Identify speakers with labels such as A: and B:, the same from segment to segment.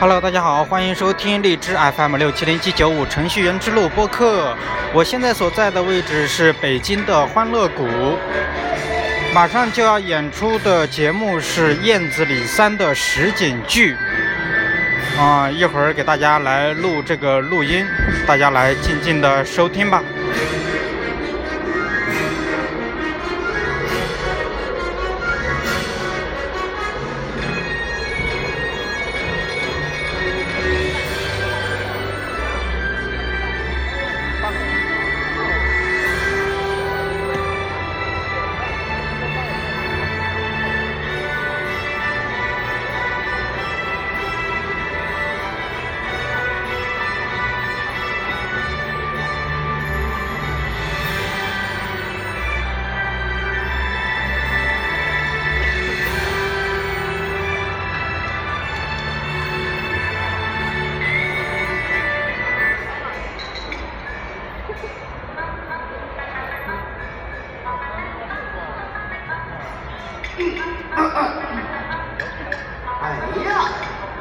A: Hello，大家好，欢迎收听荔枝 FM 六七零七九五程序员之路播客。我现在所在的位置是北京的欢乐谷，马上就要演出的节目是《燕子李三》的实景剧。啊，一会儿给大家来录这个录音，大家来静静的收听吧。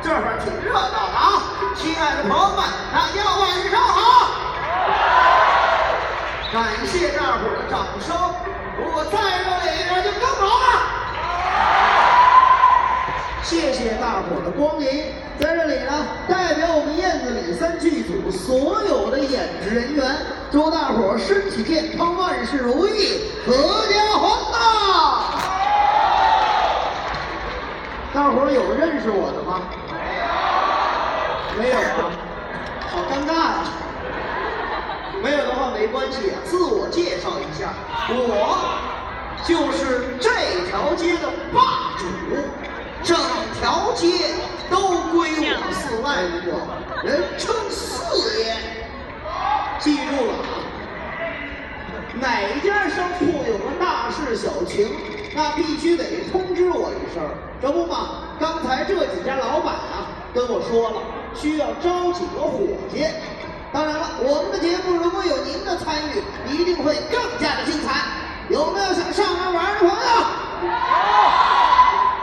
B: 这会儿挺热闹的啊！亲爱的朋友们，大家晚上好！感谢大伙儿的掌声，如果再热烈一点就更好了。谢谢大伙儿的光临，在这里呢，代表我们燕子李三剧组所有的演职人员，祝大伙儿身体健康，万事如意，阖家欢乐！大伙儿有认识我的吗？没有啊，好尴尬呀、没有的话没关系，自我介绍一下，我就是这条街的霸主，整条街都归我四万我，人称四爷。记住了啊！哪家商铺有个大事小情，那必须得通知我一声。这不嘛，刚才这几家老板啊跟我说了，需要招几个伙计。当然了，我们的节目如果有您的参与，一定会更加的精彩。有没有想上来玩的朋友？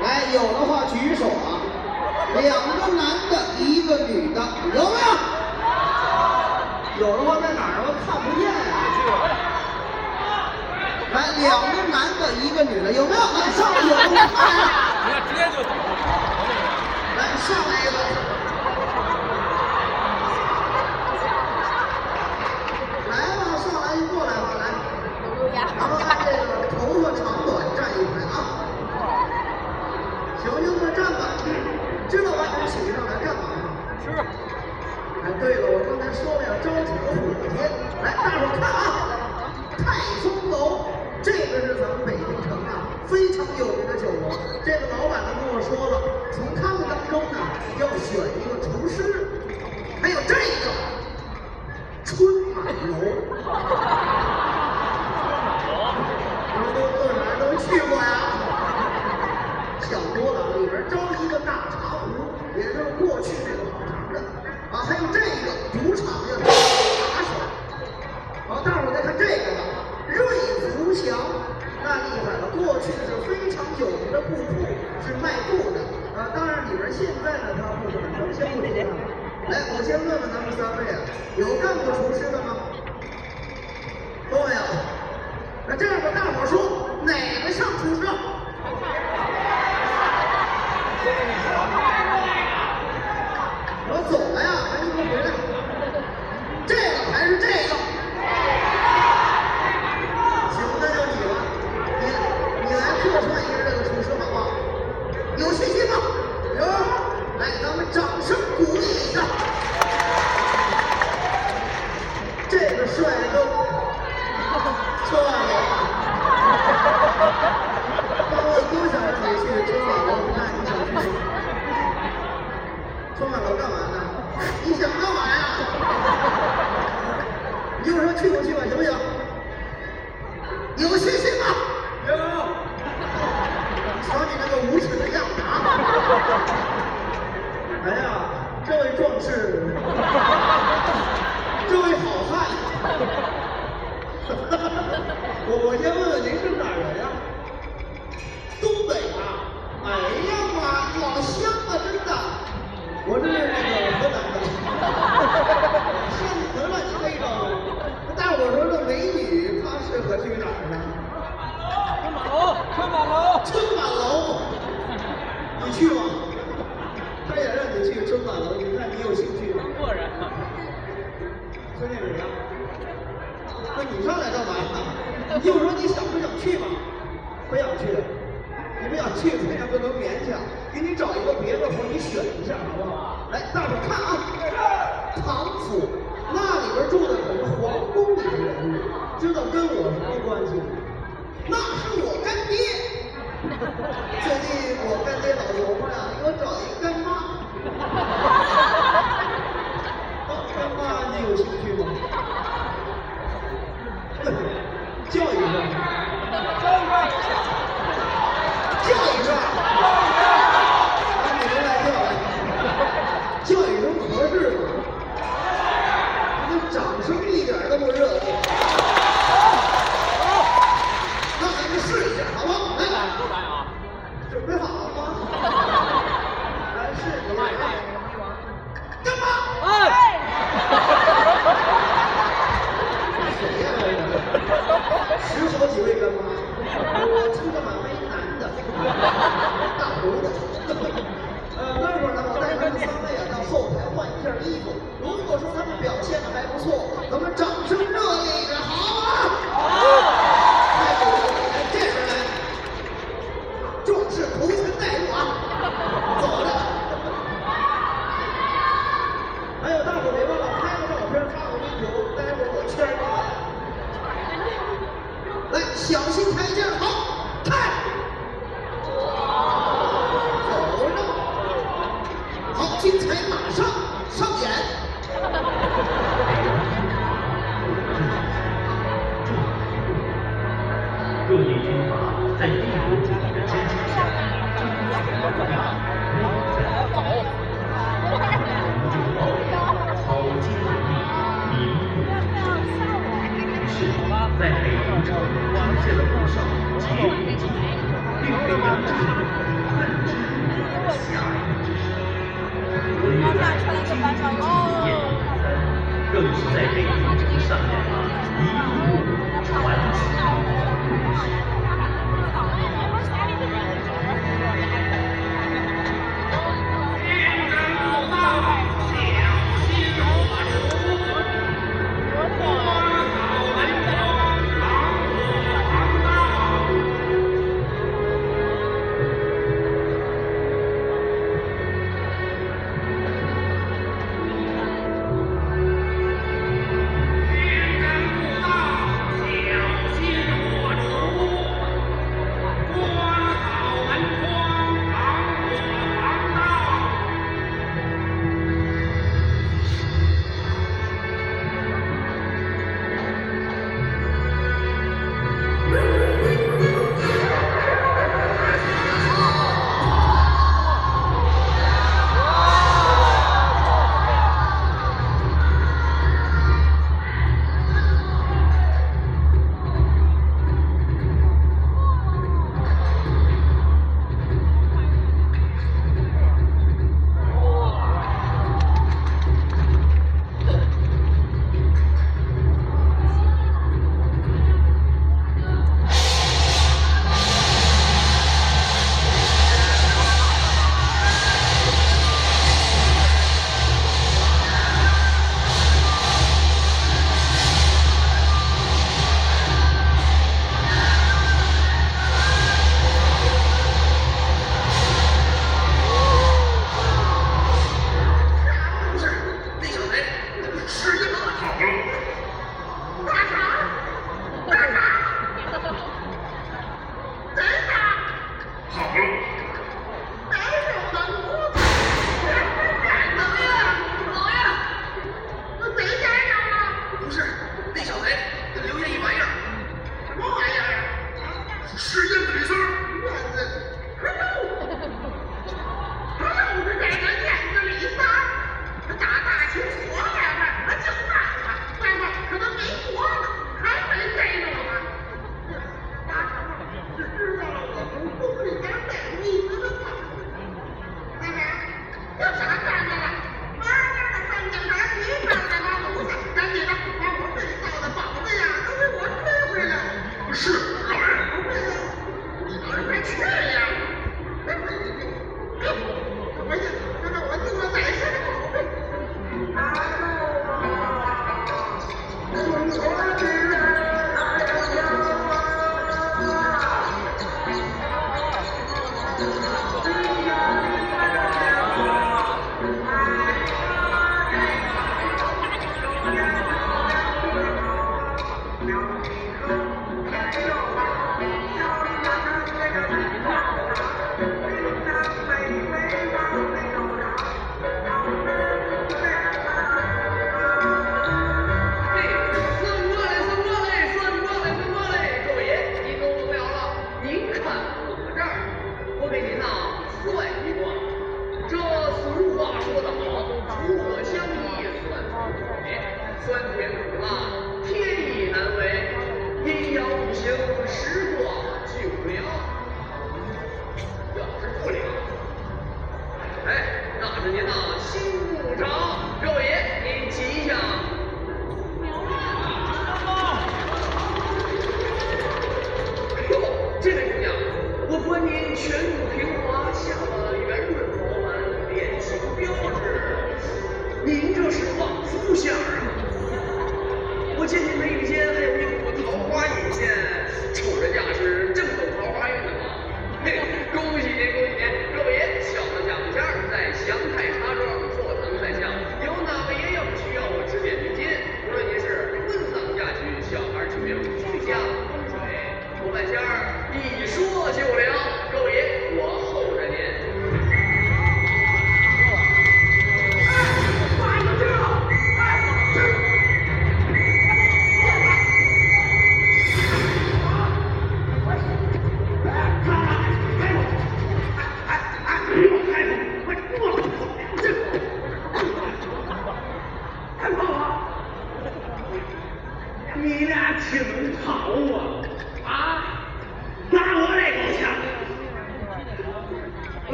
B: 来，有的话举手啊！两个男的，一个女的，有没有？有的话在哪儿？我看不见啊、来，两个男的，一个女的，有没有？来，上来有的话
C: 看直接就走。
B: 来，上来一个。哎，对了，我刚才说了要招几个伙计，来，大伙看啊，泰丰楼，这个是咱们北京城啊非常有名的酒楼。这个老板呢跟我说了，从他们当中呢要选一个厨师，还有这个那这样吧，大伙说哪个像厨师？春满楼春满楼春满楼你去吗他也让你去春满楼你看你有兴趣吗？
C: 当过人吗
B: 孙建啊那你上来干嘛呀你有说你想不想去吧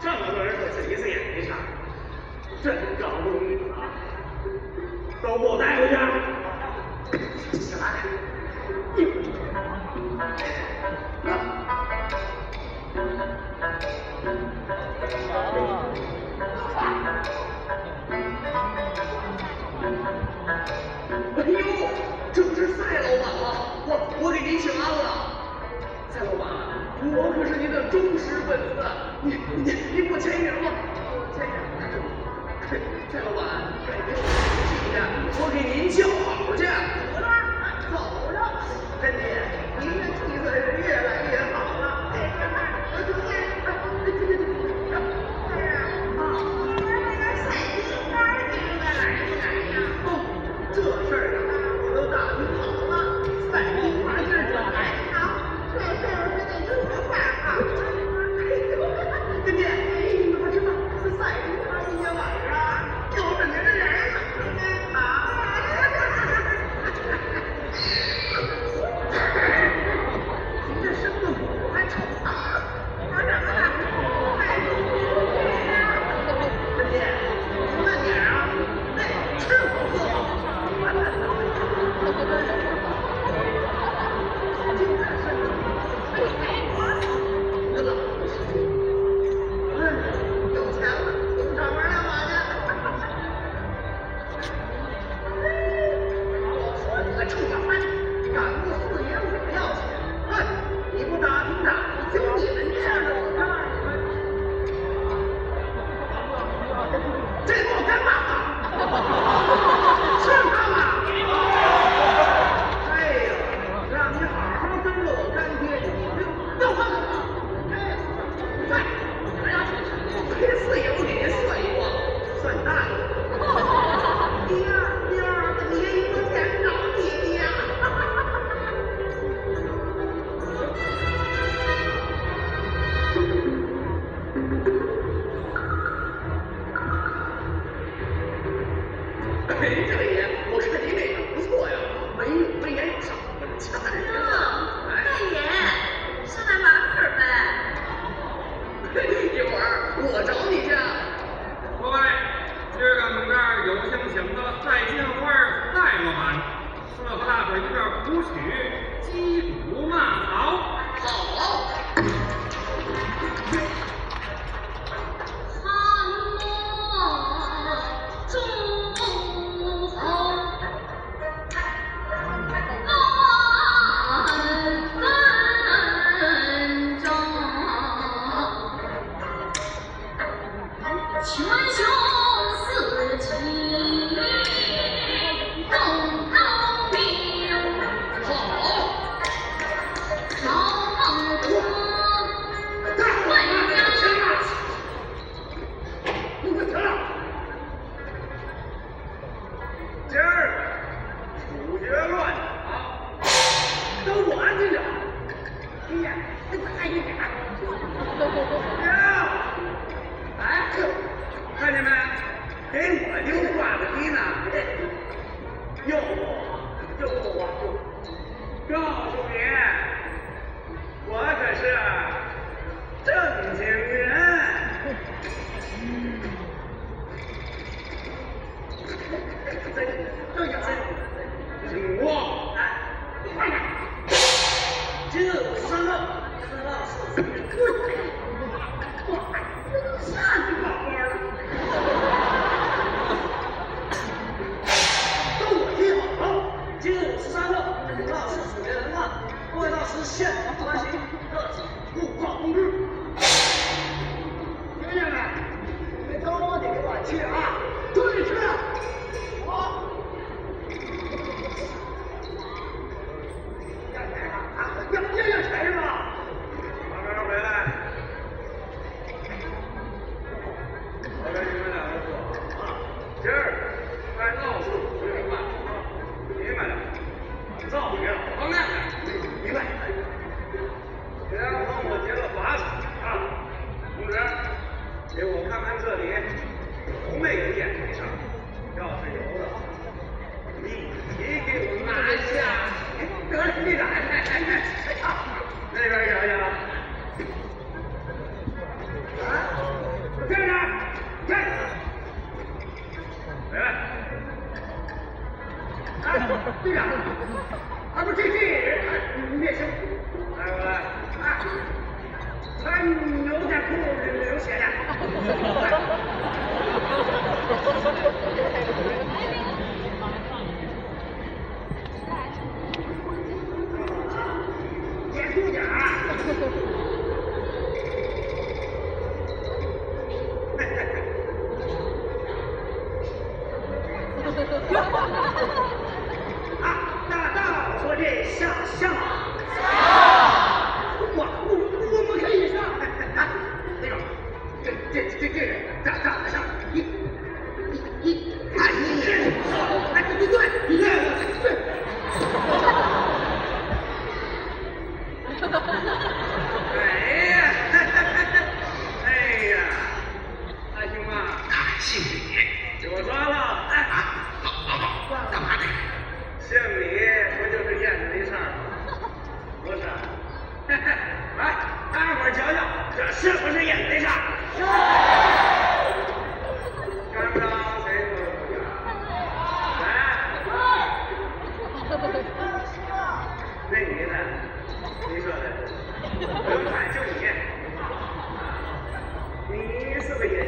B: 这么多人都自己塞眼睛上
D: 真搞不
E: 懂你
C: 了都给我带回去哎呦这不是赛老板吗我我给您请安了我可是您的忠实粉丝，你你你不签名吗，我签名。嘿，蔡老板，改天我去看
E: 去，我给您叫好去。走着，走了，真的。在这儿谱曲，击鼓骂曹。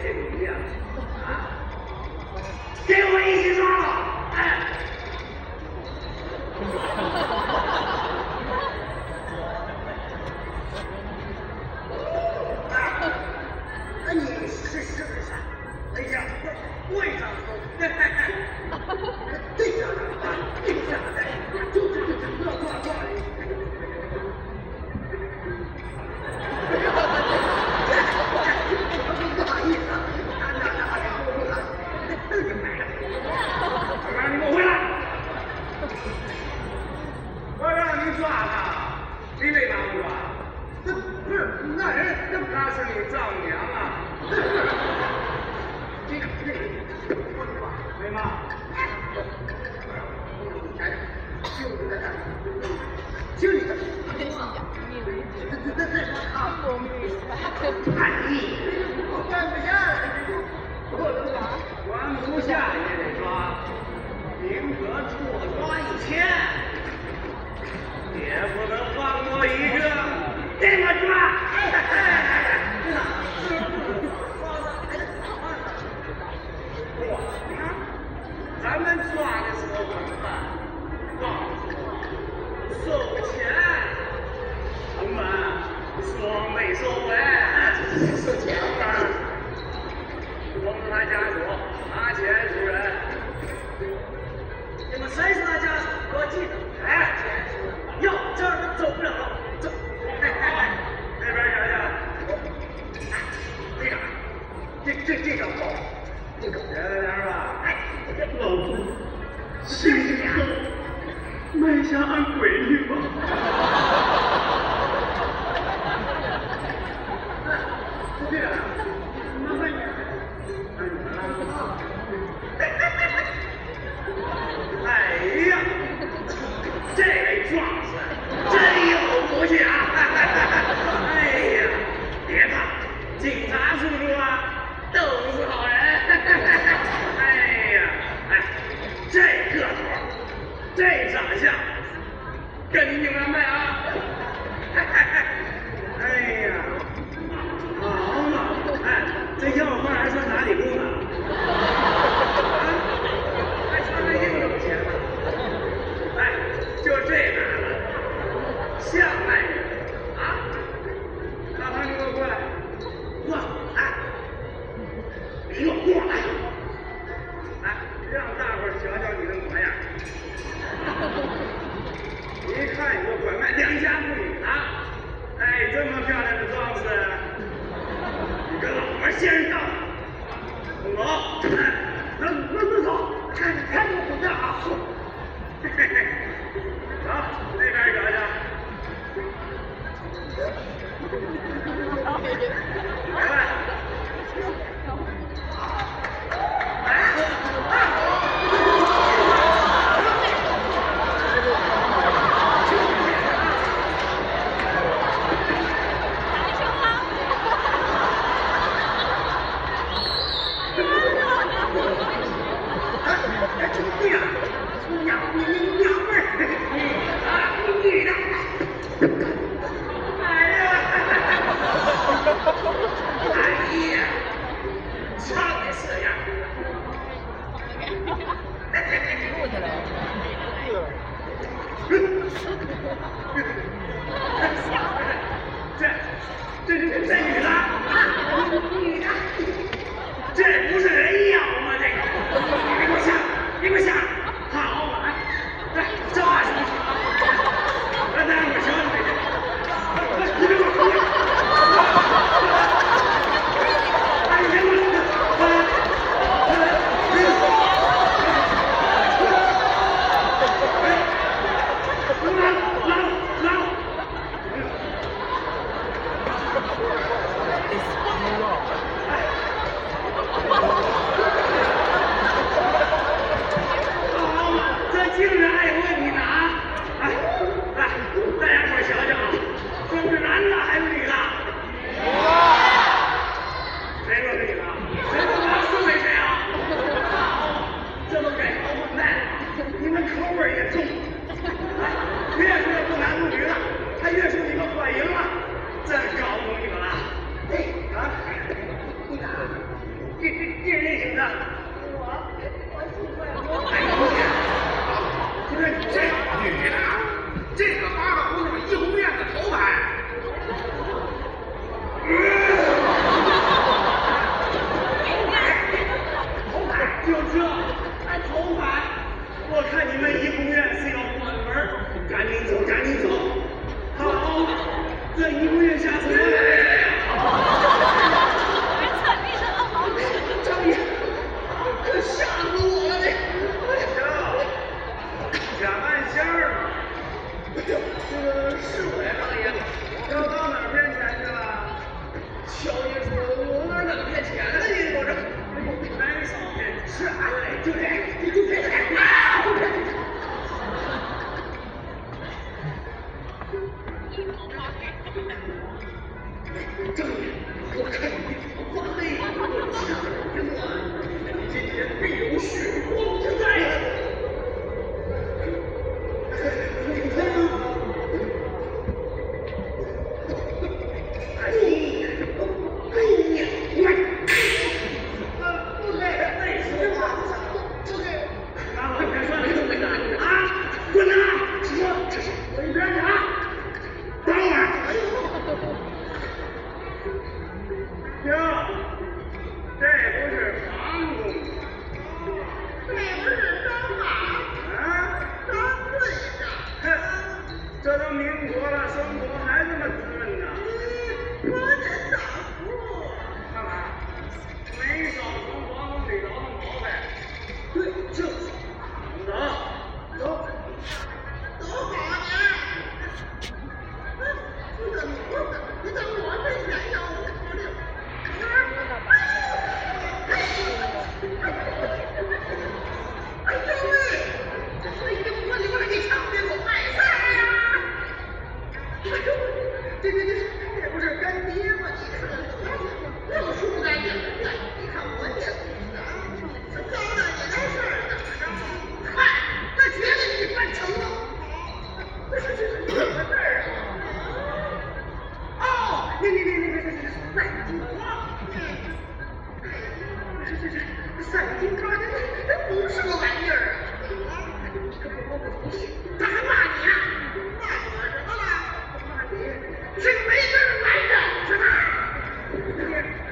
E: 下也得抓，宁可错抓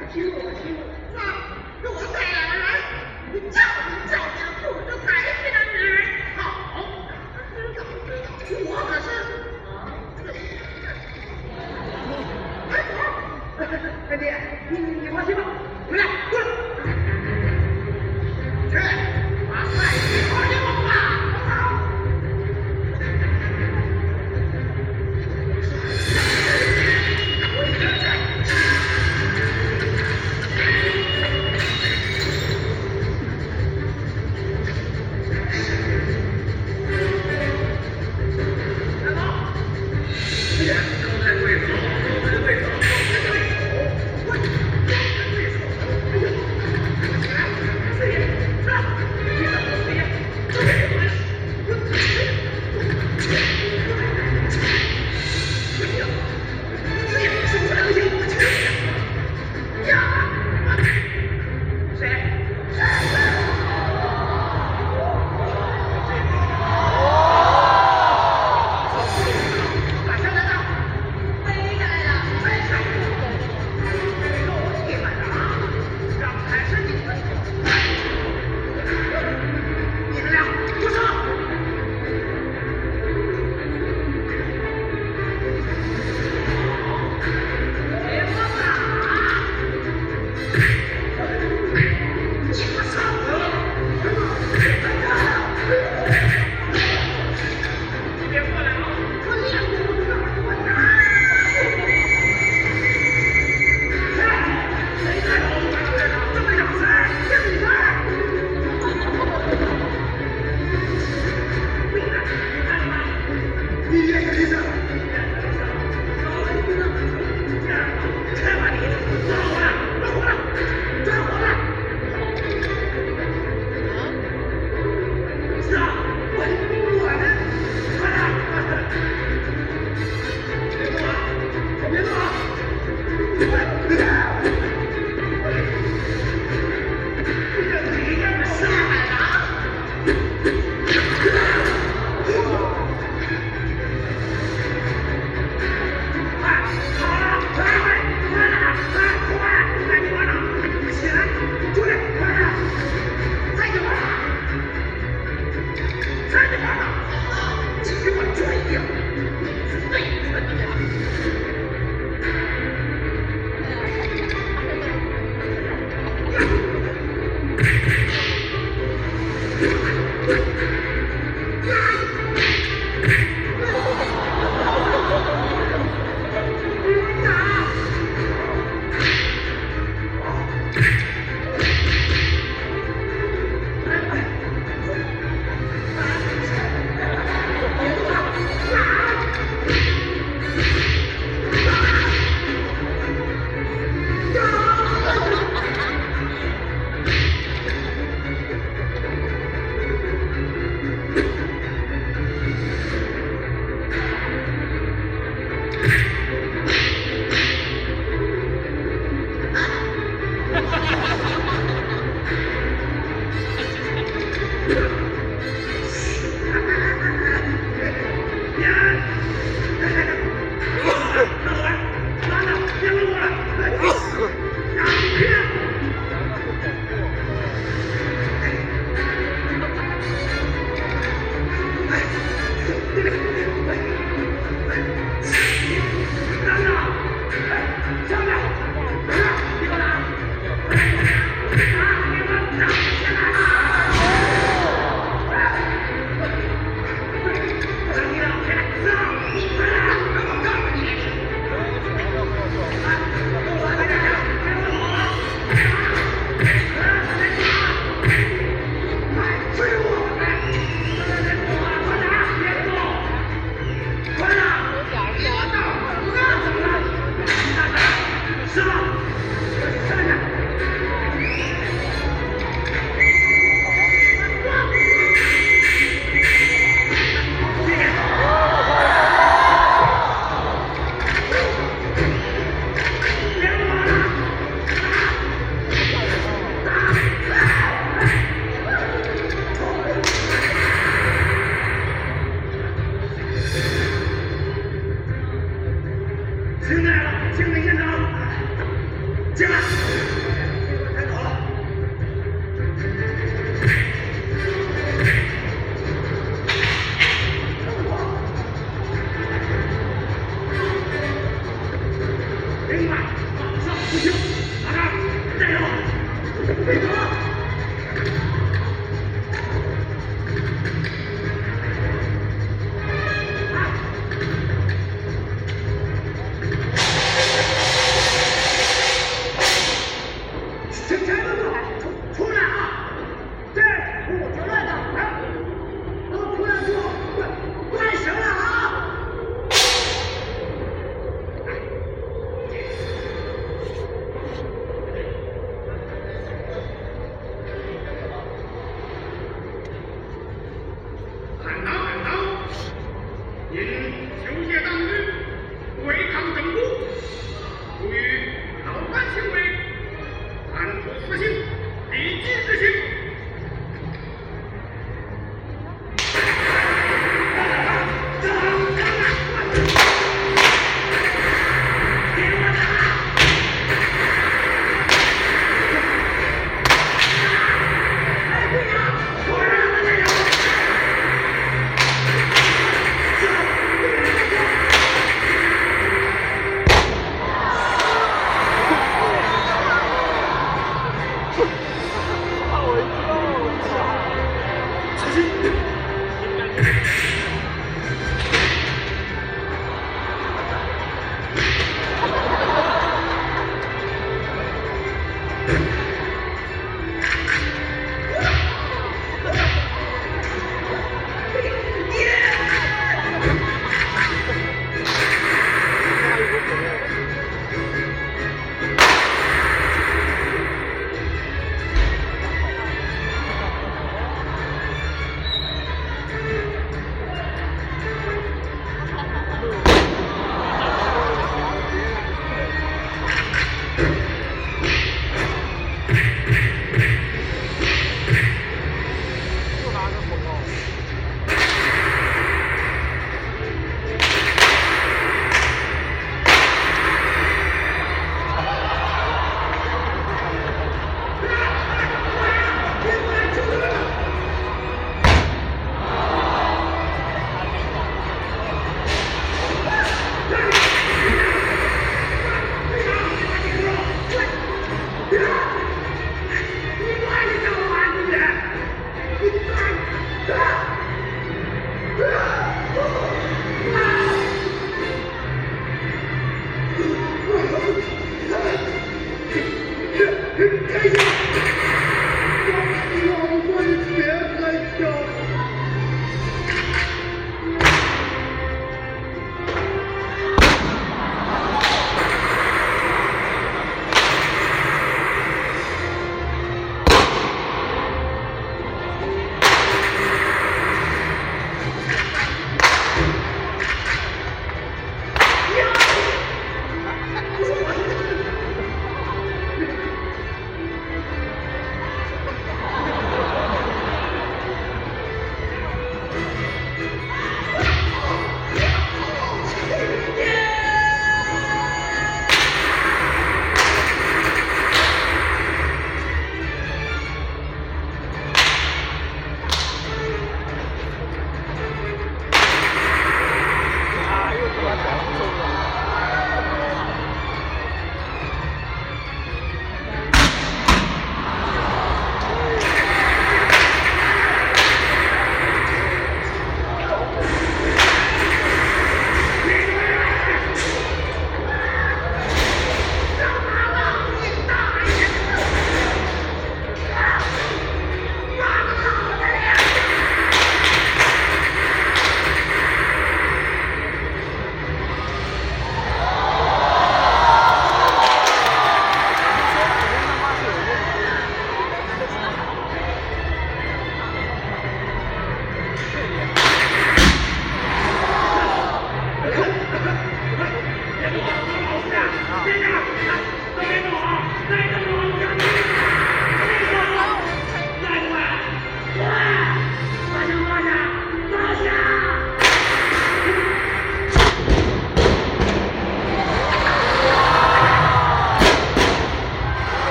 E: 我听我
F: 听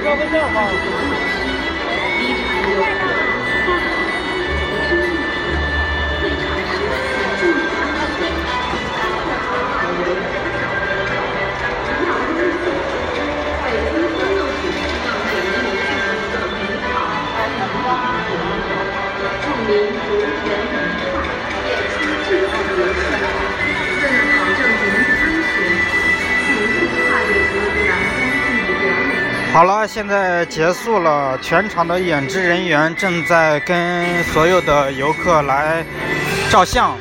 F: 照片像吗？是，
A: 好了，现在结束了，全场的演职人员正在跟所有的游客来照相。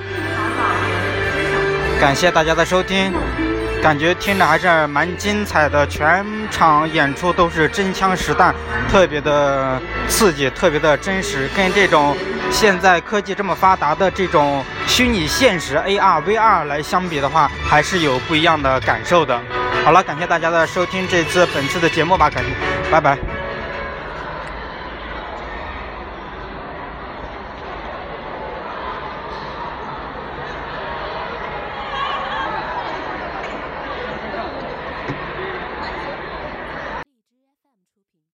A: 感谢大家的收听，感觉听着还是蛮精彩的，全场演出都是真枪实弹，特别的刺激，特别的真实，跟这种现在科技这么发达的这种虚拟现实 AR、VR 来相比的话，还是有不一样的感受的。好了，感谢大家的收听，这次本次的节目吧，感谢，拜拜。